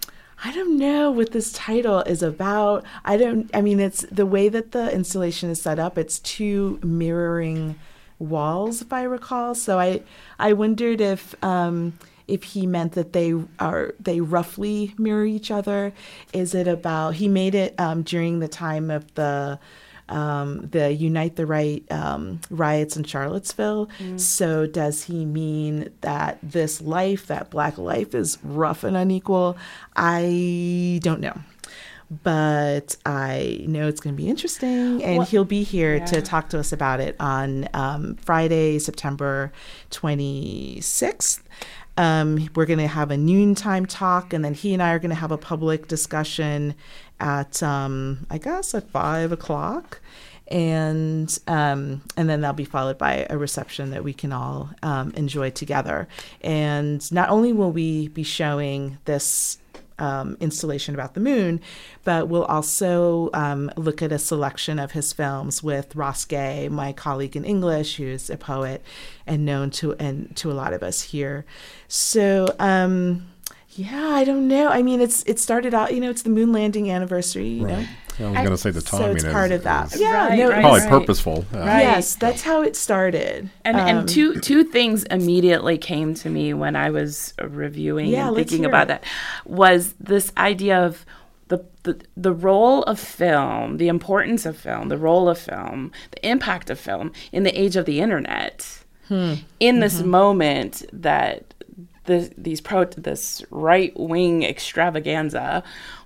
I don't know what this title is about. I don't, I mean, it's the way that the installation is set up, it's two mirroring walls, if I recall. So I, I wondered if, um, if he meant that they are they roughly mirror each other. Is it about he made it um, during the time of the um, the Unite the Right um, riots in Charlottesville. Mm. So, does he mean that this life, that black life, is rough and unequal? I don't know. But I know it's going to be interesting, and he'll be here yeah. to talk to us about it on um, Friday, September 26th. Um, we're going to have a noontime talk, and then he and I are going to have a public discussion at, um, I guess, at five o'clock. and um, and then that'll be followed by a reception that we can all um, enjoy together. And not only will we be showing this um, installation about the moon, but we'll also um, look at a selection of his films with Ross Gay, my colleague in English, who's a poet and known to and to a lot of us here. So. Um, yeah, I don't know. I mean, it's it started out. You know, it's the moon landing anniversary. You know, I was going to say the timing. so timing it's is, part of that. is Yeah, Right, no, right, probably right. purposeful. Uh, Right. Yes, that's how it started. And Um, and two two things immediately came to me when I was reviewing Yeah, and thinking about it. that was this idea of the, the the role of film, the importance of film, the role of film, the impact of film in the age of the internet. Hmm. In this Mm-hmm. moment that the, these pro this right wing extravaganza w-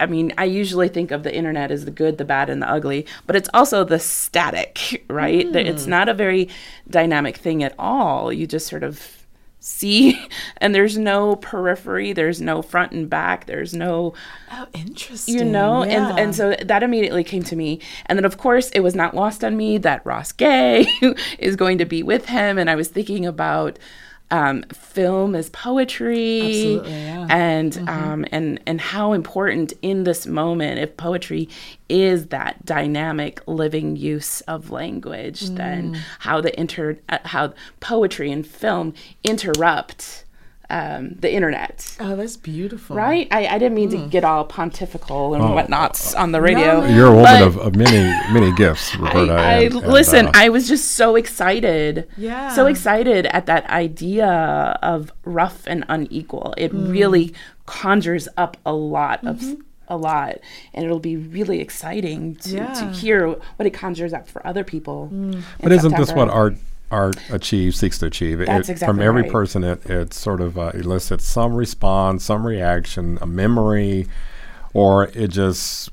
I mean, I usually think of the internet as the good, the bad, and the ugly, but it's also the static, (laughs) right? That It's mm. not a very dynamic thing at all. You just sort of see, (laughs) and there's no periphery, there's no front and back, there's no oh, interesting. you know yeah. and and so that immediately came to me and then of course it was not lost on me that ross gay (laughs) is going to be with him and i was thinking about um, film as poetry Absolutely, yeah. and um, and and how important in this moment if poetry is that dynamic living use of language Mm. then how the inter uh, how poetry and film interrupt um, the internet oh, that's beautiful. right? I, I didn't mean to get all pontifical and whatnots on the radio. no. You're a woman of, of many many gifts, (laughs) Roberta. I, I and- and, listen. uh, I was just so excited, Yeah. so excited at that idea of rough and unequal. It really conjures up a lot of a lot, and it'll be really exciting to, to hear what it conjures up for other people. in But isn't this what art art achieves, seeks to achieve? That's it- exactly From every right. person, it, it sort of uh, elicits some response, some reaction, a memory, or it just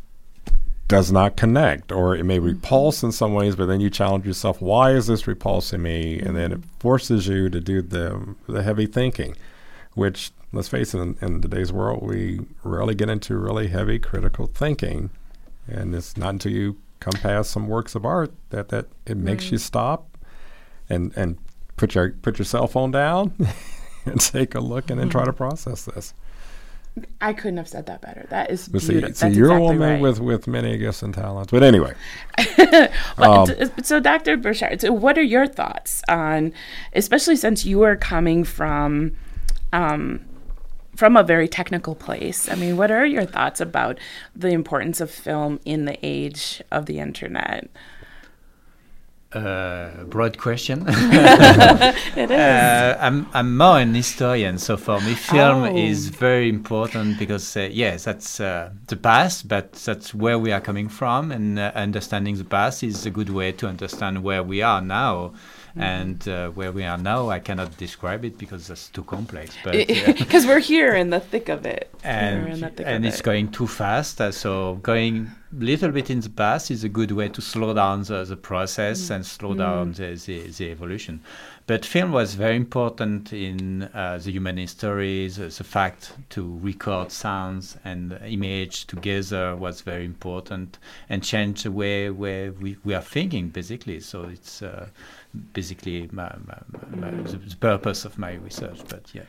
does not connect, or it may Mm-hmm. repulse in some ways. But then you challenge yourself: Why is this repulsing me? And then it forces you to do the the heavy thinking, which let's face it, in, in today's world, we rarely get into really heavy critical thinking, and it's not until you come past some works of art that that it makes you stop and and put your put your cell phone down (laughs) and take a look and then try to process this. I couldn't have said that better. That is But see, see you're exactly a woman right. with with many gifts and talents. But anyway, (laughs) Well, Um, so, Dr. Bouchard, so what are your thoughts on, especially since you are coming from, um, from a very technical place? I mean, what are your thoughts about the importance of film in the age of the internet? Uh, broad question. (laughs) (laughs) Uh, I'm I'm more an historian, so for me, film Oh. is very important because uh, yes, that's uh, the past, but that's where we are coming from, and uh, understanding the past is a good way to understand where we are now. Mm-hmm. And uh, where we are now, I cannot describe it because that's too complex. But Because (laughs) we're here in the thick of it. And, thick and of it's it. going too fast. Uh, so going a little bit in the past is a good way to slow down the, the process Mm. and slow down the, the, the evolution. But film was very important in uh, the human histories. Uh, the fact to record sounds and image together was very important and changed the way where we, we are thinking basically. So it's uh, basically my, my, my, the, the purpose of my research. But yeah.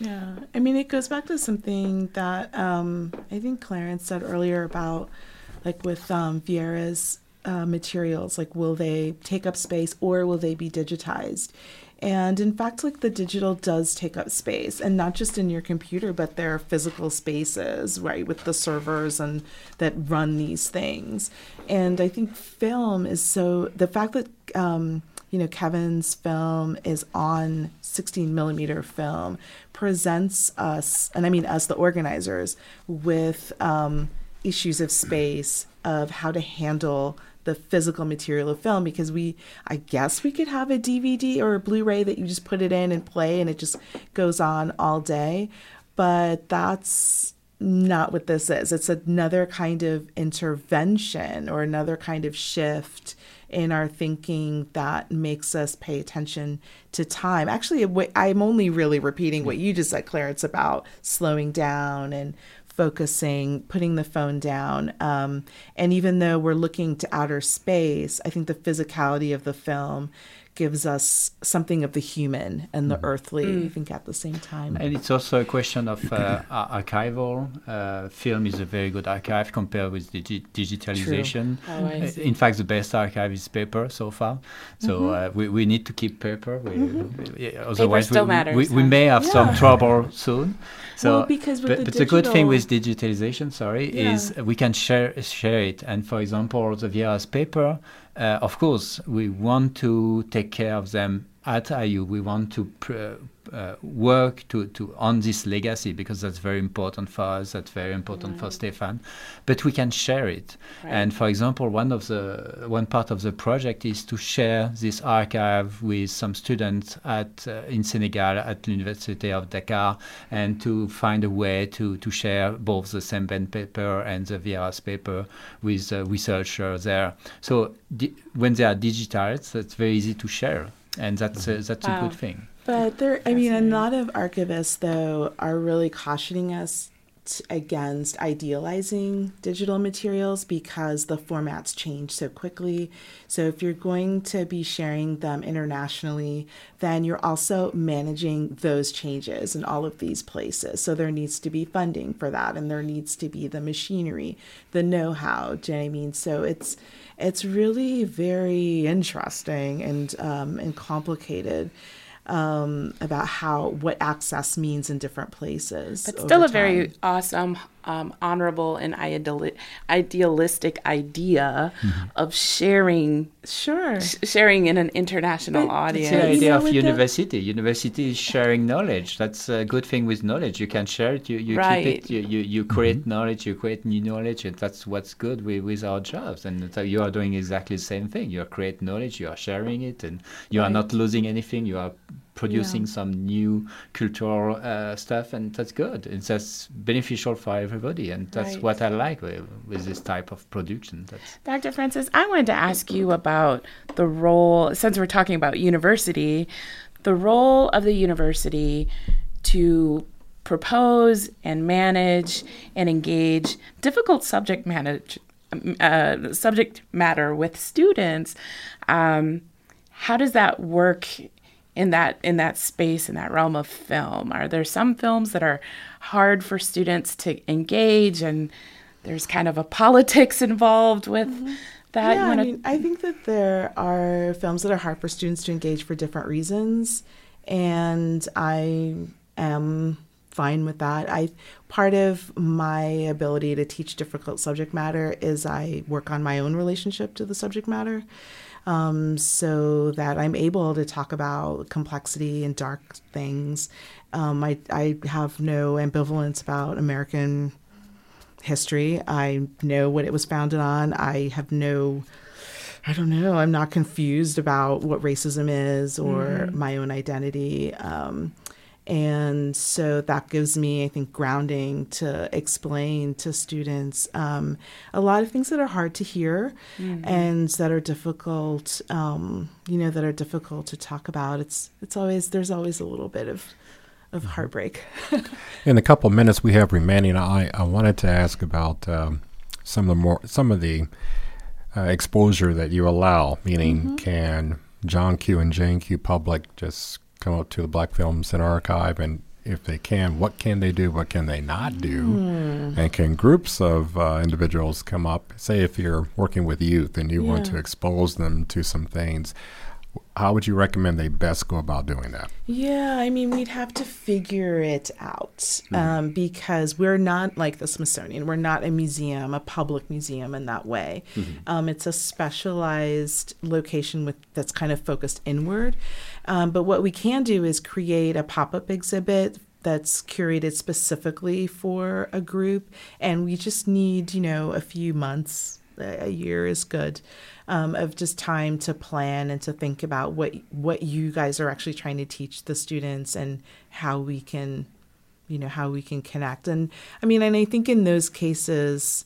Yeah, I mean, it goes back to something that um, I think Clarence said earlier about, like with um, Vieyra's uh, materials, like will they take up space or will they be digitized? And in fact, like the digital does take up space, and not just in your computer, but there are physical spaces, right, with the servers and that run these things. And I think film is so the fact that um, you know Kevin's film is on 16 millimeter film presents us, and I mean us, the organizers, with um, issues of space of how to handle the physical material of film because we I guess we could have a DVD or a Blu-ray that you just put it in and play and it just goes on all day. But that's not what this is. It's another kind of intervention or another kind of shift in our thinking that makes us pay attention to time actually I'm only really repeating what you just said Claire it's about slowing down and focusing, putting the phone down. Um, and even though we're looking to outer space, I think the physicality of the film gives us something of the human and the earthly, I think, at the same time. And it's also a question of uh, archival. Uh, film is a very good archive compared with digi- digitalization. Oh, I Uh. In fact, the best archive is paper so far. So uh, we, we need to keep paper. We, we- otherwise, still we, matters, we, we huh? may have some trouble soon. So, Well, because with but, the but the good thing with digitalization, sorry, Yeah. is we can share share it. And for example, the Vieyra's paper, Uh, of course, we want to take care of them at IU. We want to uh, work to, to on this legacy because that's very important for us. That's very important for Stefan. But we can share it. And for example, one of the one part of the project is to share this archive with some students at uh, in Senegal at the University of Dakar, and to find a way to to share both the Sembène paper and the Vieyra's paper with uh, researchers there. So di- when they are digitized, that's very easy to share, and that's that's a Wow. good thing. But there, I mean, a lot of archivists, though, are really cautioning us t- against idealizing digital materials because the formats change so quickly. So, if you're going to be sharing them internationally, then you're also managing those changes in all of these places. So, there needs to be funding for that, and there needs to be the machinery, the know how. Do you know what I mean? So, it's it's really very interesting and um, and complicated um, about how what access means in different places. It's still a very awesome, um, honorable, and idealistic idea of sharing sure. sh- sharing in an international But- audience. It's the idea of with the- university. University is sharing knowledge. That's a good thing with knowledge. You can share it. You, you Right. keep it. You, you, you create knowledge. You create new knowledge, and that's what's good with, with our jobs. And so you are doing exactly the same thing. You are create knowledge. You are sharing it, and you are not losing anything. You are producing some new cultural uh, stuff, and that's good. And that's beneficial for everybody. And that's Right. what I like with, with this type of production. That's Dr. Francis, I wanted to ask you about the role, since we're talking about university, the role of the university to propose and manage and engage difficult subject manage, uh, subject matter with students. Um, how does that work in that in that space in that realm of film? Are there some films that are hard for students to engage and there's kind of a politics (laughs) involved with mm-hmm. that? You yeah, wanna- mean, I think that there are films that are hard for students to engage for different reasons, and I am fine with that. I part of my ability to teach difficult subject matter is I work on my own relationship to the subject matter. Um, so that I'm able to talk about complexity and dark things. Um, I, I have no ambivalence about American history. I know what it was founded on. I have no, I don't know, I'm not confused about what racism is or my own identity. Um, and so that gives me, I think, grounding to explain to students um, a lot of things that are hard to hear and that are difficult, um, you know, that are difficult to talk about. It's it's always there's always a little bit of of heartbreak. (laughs) In the couple of minutes we have remaining, I, I wanted to ask about um, some of the more some of the uh, exposure that you allow. Meaning, can John Q and Jane Q Public just come up to the Black Film Center archive, and if they can, what can they do? What can they not do? And can groups of uh, individuals come up? Say, if you're working with youth and you want to expose them to some things, how would you recommend they best go about doing that? Yeah, I mean, we'd have to figure it out um, because we're not like the Smithsonian. We're not a museum, a public museum in that way. Um, it's a specialized location with that's kind of focused inward. Um, but what we can do is create a pop up exhibit that's curated specifically for a group, and we just need, you know, a few months. A year is good um, of just time to plan and to think about what what you guys are actually trying to teach the students and how we can you know how we can connect and i mean and i think in those cases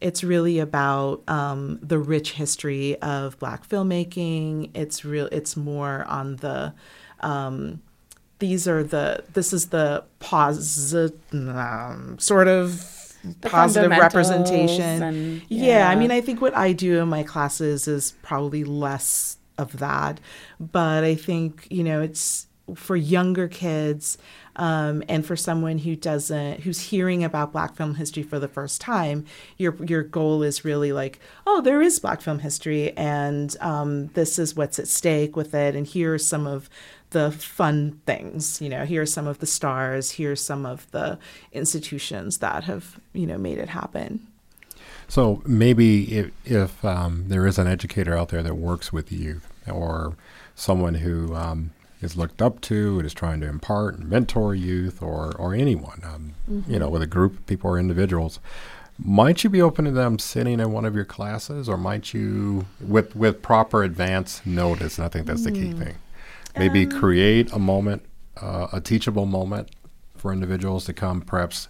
it's really about um, the rich history of black filmmaking it's real it's more on the um, these are the this is the posit um, sort of The positive representation. and- yeah. I mean, I think what I do in my classes is probably less of that, but I think you know it's for younger kids. Um, and for someone who doesn't, who's hearing about Black film history for the first time, your your goal is really like, oh, there is Black film history, and um, this is what's at stake with it, and here are some of the fun things. You know, here are some of the stars, here are some of the institutions that have you know made it happen. So maybe if, if um, there is an educator out there that works with youth or someone who um, is looked up to and is trying to impart and mentor youth or, or anyone, um, you know, with a group of people or individuals, might you be open to them sitting in one of your classes or might you, with, with proper advance notice, and I think that's the key thing, maybe create a moment, uh, a teachable moment for individuals to come perhaps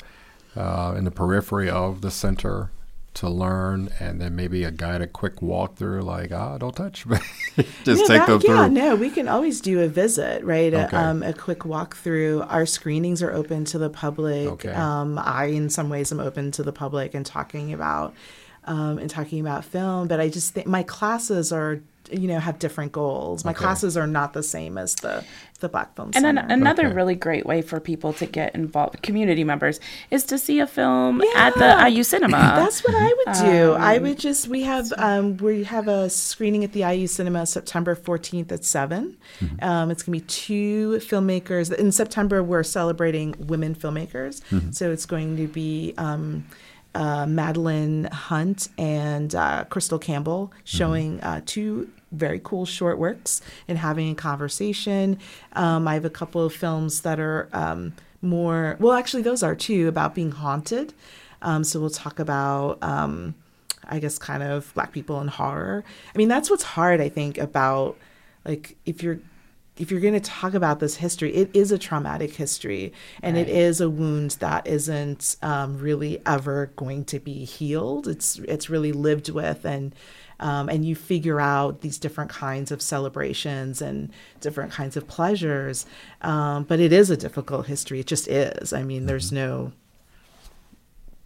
uh, in the periphery of the center to learn, and then maybe a guided quick walkthrough, like ah, don't touch, (laughs) just Yeah, take that- them Yeah, through. no, we can always do a visit, right? Okay. A, um, a quick walkthrough. Our screenings are open to the public. Okay. Um, I, in some ways, am open to the public and talking about um, and talking about film. But I just think my classes are, you know, have different goals. My Okay. classes are not the same as the the Black Film And Center. an, another Okay. really great way for people to get involved, community members, is to see a film at the IU Cinema. (laughs) That's what I would do. I Um, would just we have um, we have a screening at the IU Cinema September fourteenth at 7 Um, it's gonna be two filmmakers. In September, we're celebrating women filmmakers, so it's going to be. Um, uh, Madeline Hunt and uh, Crystal Campbell showing uh, two very cool short works and having a conversation. Um, I have a couple of films that are um, more, well, actually, those are too about being haunted. Um, so we'll talk about, um, I guess, kind of Black people and horror. I mean, that's what's hard, I think, about like if you're if you're going to talk about this history, it is a traumatic history, and it is a wound that isn't um, really ever going to be healed. It's it's really lived with, and um, and you figure out these different kinds of celebrations and different kinds of pleasures. Um, but it is a difficult history. It just is. I mean, there's no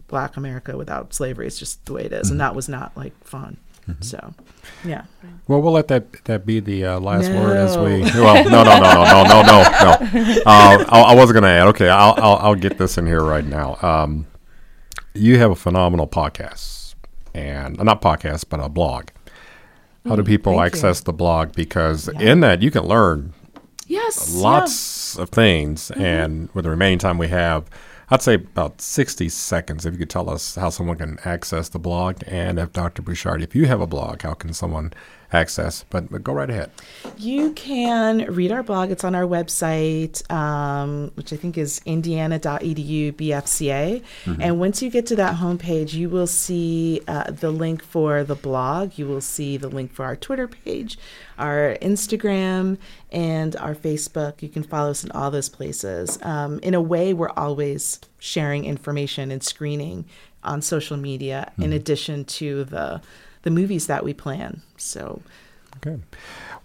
Black America without slavery. It's just the way it is, and that was not like fun. Mm-hmm. So, yeah. Well, we'll let that that be the uh, last no. word as we. Well, no, no, no, no, no, no, no. no. (laughs) Uh, I, I wasn't going to add. Okay, I'll, I'll, I'll get this in here right now. Um, you have a phenomenal podcast, and uh, not podcast, but a blog. How do mm, people Thank access you. the blog? Because yeah. in that you can learn yes lots yeah. of things, mm-hmm. and with the remaining time we have I'd say about 60 seconds if you could tell us how someone can access the blog. And if Dr. Bouchard, if you have a blog, how can someone access? But, but go right ahead. You can read our blog. It's on our website, um, which I think is indiana.edu BFCA. And once you get to that homepage, you will see uh, the link for the blog. You will see the link for our Twitter page, our Instagram, and our Facebook. You can follow us in all those places. Um, in a way, we're always sharing information and screening on social media in addition to the the movies that we plan. So Okay.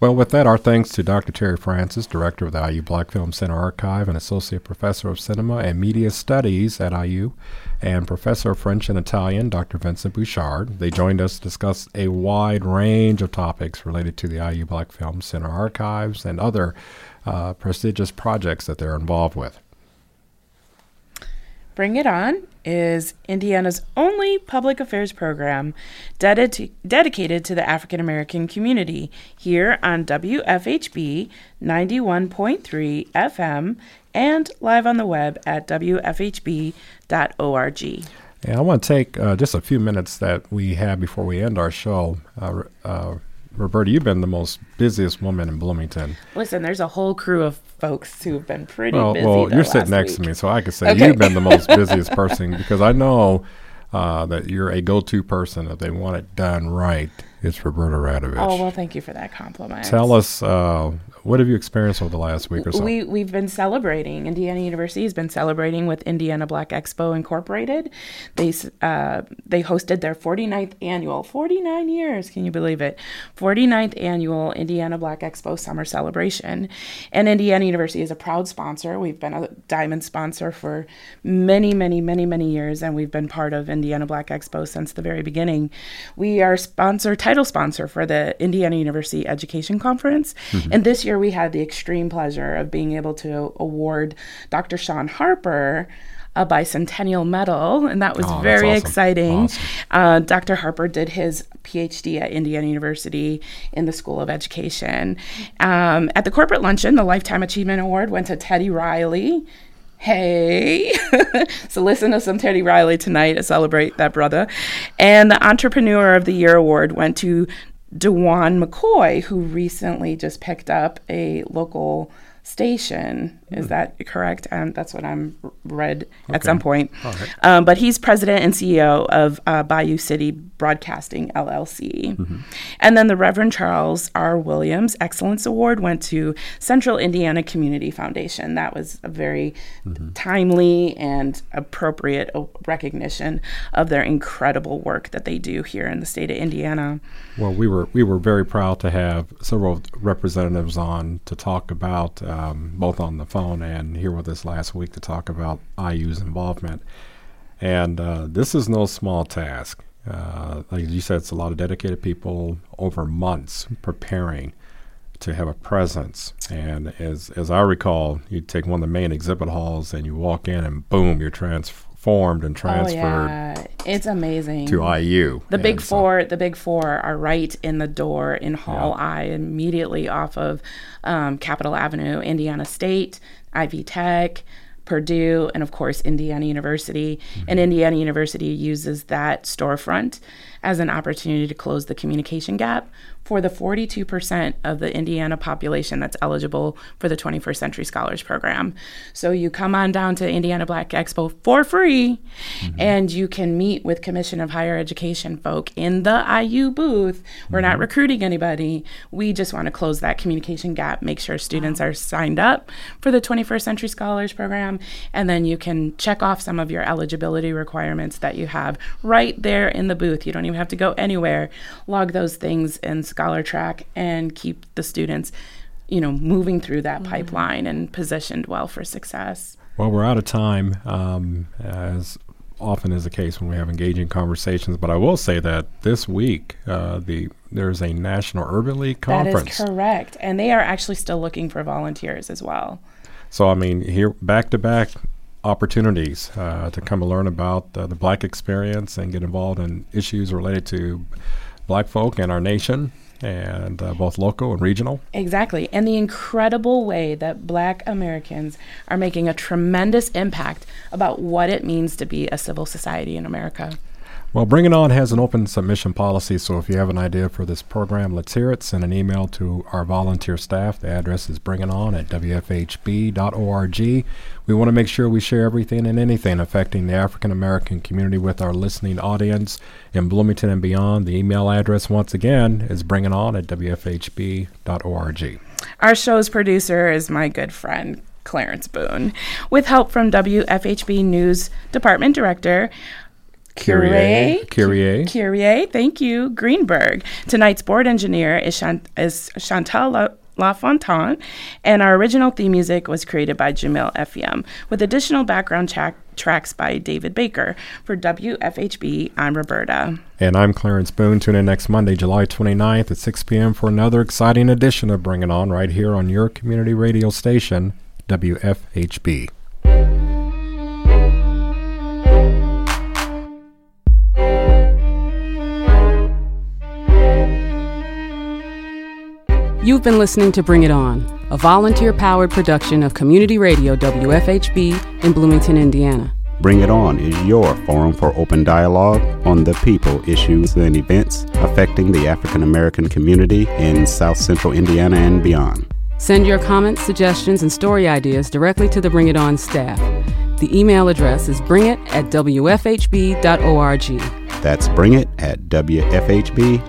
Well, with that, our thanks to Dr. Terri Francis, Director of the IU Black Film Center Archive and Associate Professor of Cinema and Media Studies at IU, and Professor of French and Italian, Dr. Vincent Bouchard. They joined us to discuss a wide range of topics related to the IU Black Film Center Archives and other uh, prestigious projects that they're involved with. Bring It On is Indiana's only public affairs program dedi- dedicated to the African American community here on WFHB 91.3 FM and live on the web at WFHB.org. Yeah, I want to take uh, just a few minutes that we have before we end our show. Uh, uh, Roberta, you've been the most busiest woman in Bloomington. Listen, there's a whole crew of folks who've been pretty Well, busy. well, you're sitting next to me, so I could say Okay. you've been the most (laughs) busiest person because I know uh, that you're a go-to person. If they want it done right, it's Roberta Radovich. Oh, well, thank you for that compliment. Tell us uh, what have you experienced over the last week or so? We we've been celebrating. Indiana University has been celebrating with Indiana Black Expo Incorporated. They uh, they hosted their 49th annual 49 years. Can you believe it? 49th annual Indiana Black Expo Summer Celebration. And Indiana University is a proud sponsor. We've been a diamond sponsor for many, many, many, many years, and we've been part of Indiana Black Expo since the very beginning. We are sponsor title sponsor for the Indiana University Education Conference, mm-hmm. and this year we had the extreme pleasure of being able to award Dr. Shaun Harper a bicentennial medal, and that was oh, very awesome. exciting. Awesome. Uh, Dr. Harper did his PhD at Indiana University in the School of Education. Um, at the corporate luncheon, the Lifetime Achievement Award went to Teddy Riley. Hey, (laughs) so listen to some Teddy Riley tonight to celebrate that brother. And the Entrepreneur of the Year award went to DuJuan McCoy, who recently just picked up a local station. Is hmm. that correct? Um, that's what I'm read okay. at some point. Right. Um, but he's president and CEO of uh, Bayou City Broadcasting LLC. Mm-hmm. And then the Reverend Charles R. Williams Excellence Award went to Central Indiana Community Foundation. That was a very mm-hmm. timely and appropriate recognition of their incredible work that they do here in the state of Indiana. Well, we were we were very proud to have several representatives on to talk about. Uh, um, both on the phone and here with us last week to talk about IU's involvement. And uh, this is no small task. Uh, like you said, it's a lot of dedicated people over months preparing to have a presence. And as as I recall, you take one of the main exhibit halls and you walk in, and boom, you're transferred formed and transferred. Oh, yeah. It's amazing. To IU. The big so, four, the big four are right in the door in Hall yeah. I, immediately off of um, Capitol Avenue, Indiana State, Ivy Tech, Purdue, and of course Indiana University. Mm-hmm. And Indiana University uses that storefront as an opportunity to close the communication gap for the 42% of the Indiana population that's eligible for the 21st Century Scholars Program. So you come on down to Indiana Black Expo for free mm-hmm. and you can meet with Commission of Higher Education folk in the IU booth. We're mm-hmm. not recruiting anybody. We just want to close that communication gap, make sure students wow. are signed up for the 21st Century Scholars Program, and then you can check off some of your eligibility requirements that you have right there in the booth. You don't even have to go anywhere. Log those things and scholar track and keep the students you know moving through that mm-hmm. pipeline and positioned well for success. Well we're out of time um, as often is the case when we have engaging conversations but i will say that this week uh, the there's a national urban league conference that is correct and they are actually still looking for volunteers as well. So i mean here back to back opportunities uh, to come and learn about uh, the black experience and get involved in issues related to black folk and our nation and uh, both local and regional. Exactly. And the incredible way that black Americans are making a tremendous impact about what it means to be a civil society in America. Well, Bring It On has an open submission policy, so if you have an idea for this program, let's hear it. Send an email to our volunteer staff. The address is bringiton at wfhb.org. We want to make sure we share everything and anything affecting the African American community with our listening audience in Bloomington and beyond. The email address, once again, is bringiton at wfhb.org. Our show's producer is my good friend, Clarence Boone, with help from WFHB News Department Director Kyrie. Kyrie. Kyrie. Thank you. Greenberg. Tonight's board engineer is, Chant- is Chantal La- LaFontaine, and our original theme music was created by Jamil Effiam, with additional background tra- tracks by David Baker. For WFHB, I'm Roberta. And I'm Clarence Boone. Tune in next Monday, July 29th at 6 p.m. for another exciting edition of Bring It On right here on your community radio station, WFHB. You've been listening to Bring It On, a volunteer powered production of Community Radio WFHB in Bloomington, Indiana. Bring It On is your forum for open dialogue on the people, issues, and events affecting the African American community in South Central Indiana and beyond. Send your comments, suggestions, and story ideas directly to the Bring It On staff. The email address is bringit at wfhb.org. That's bringit at wfhb.org.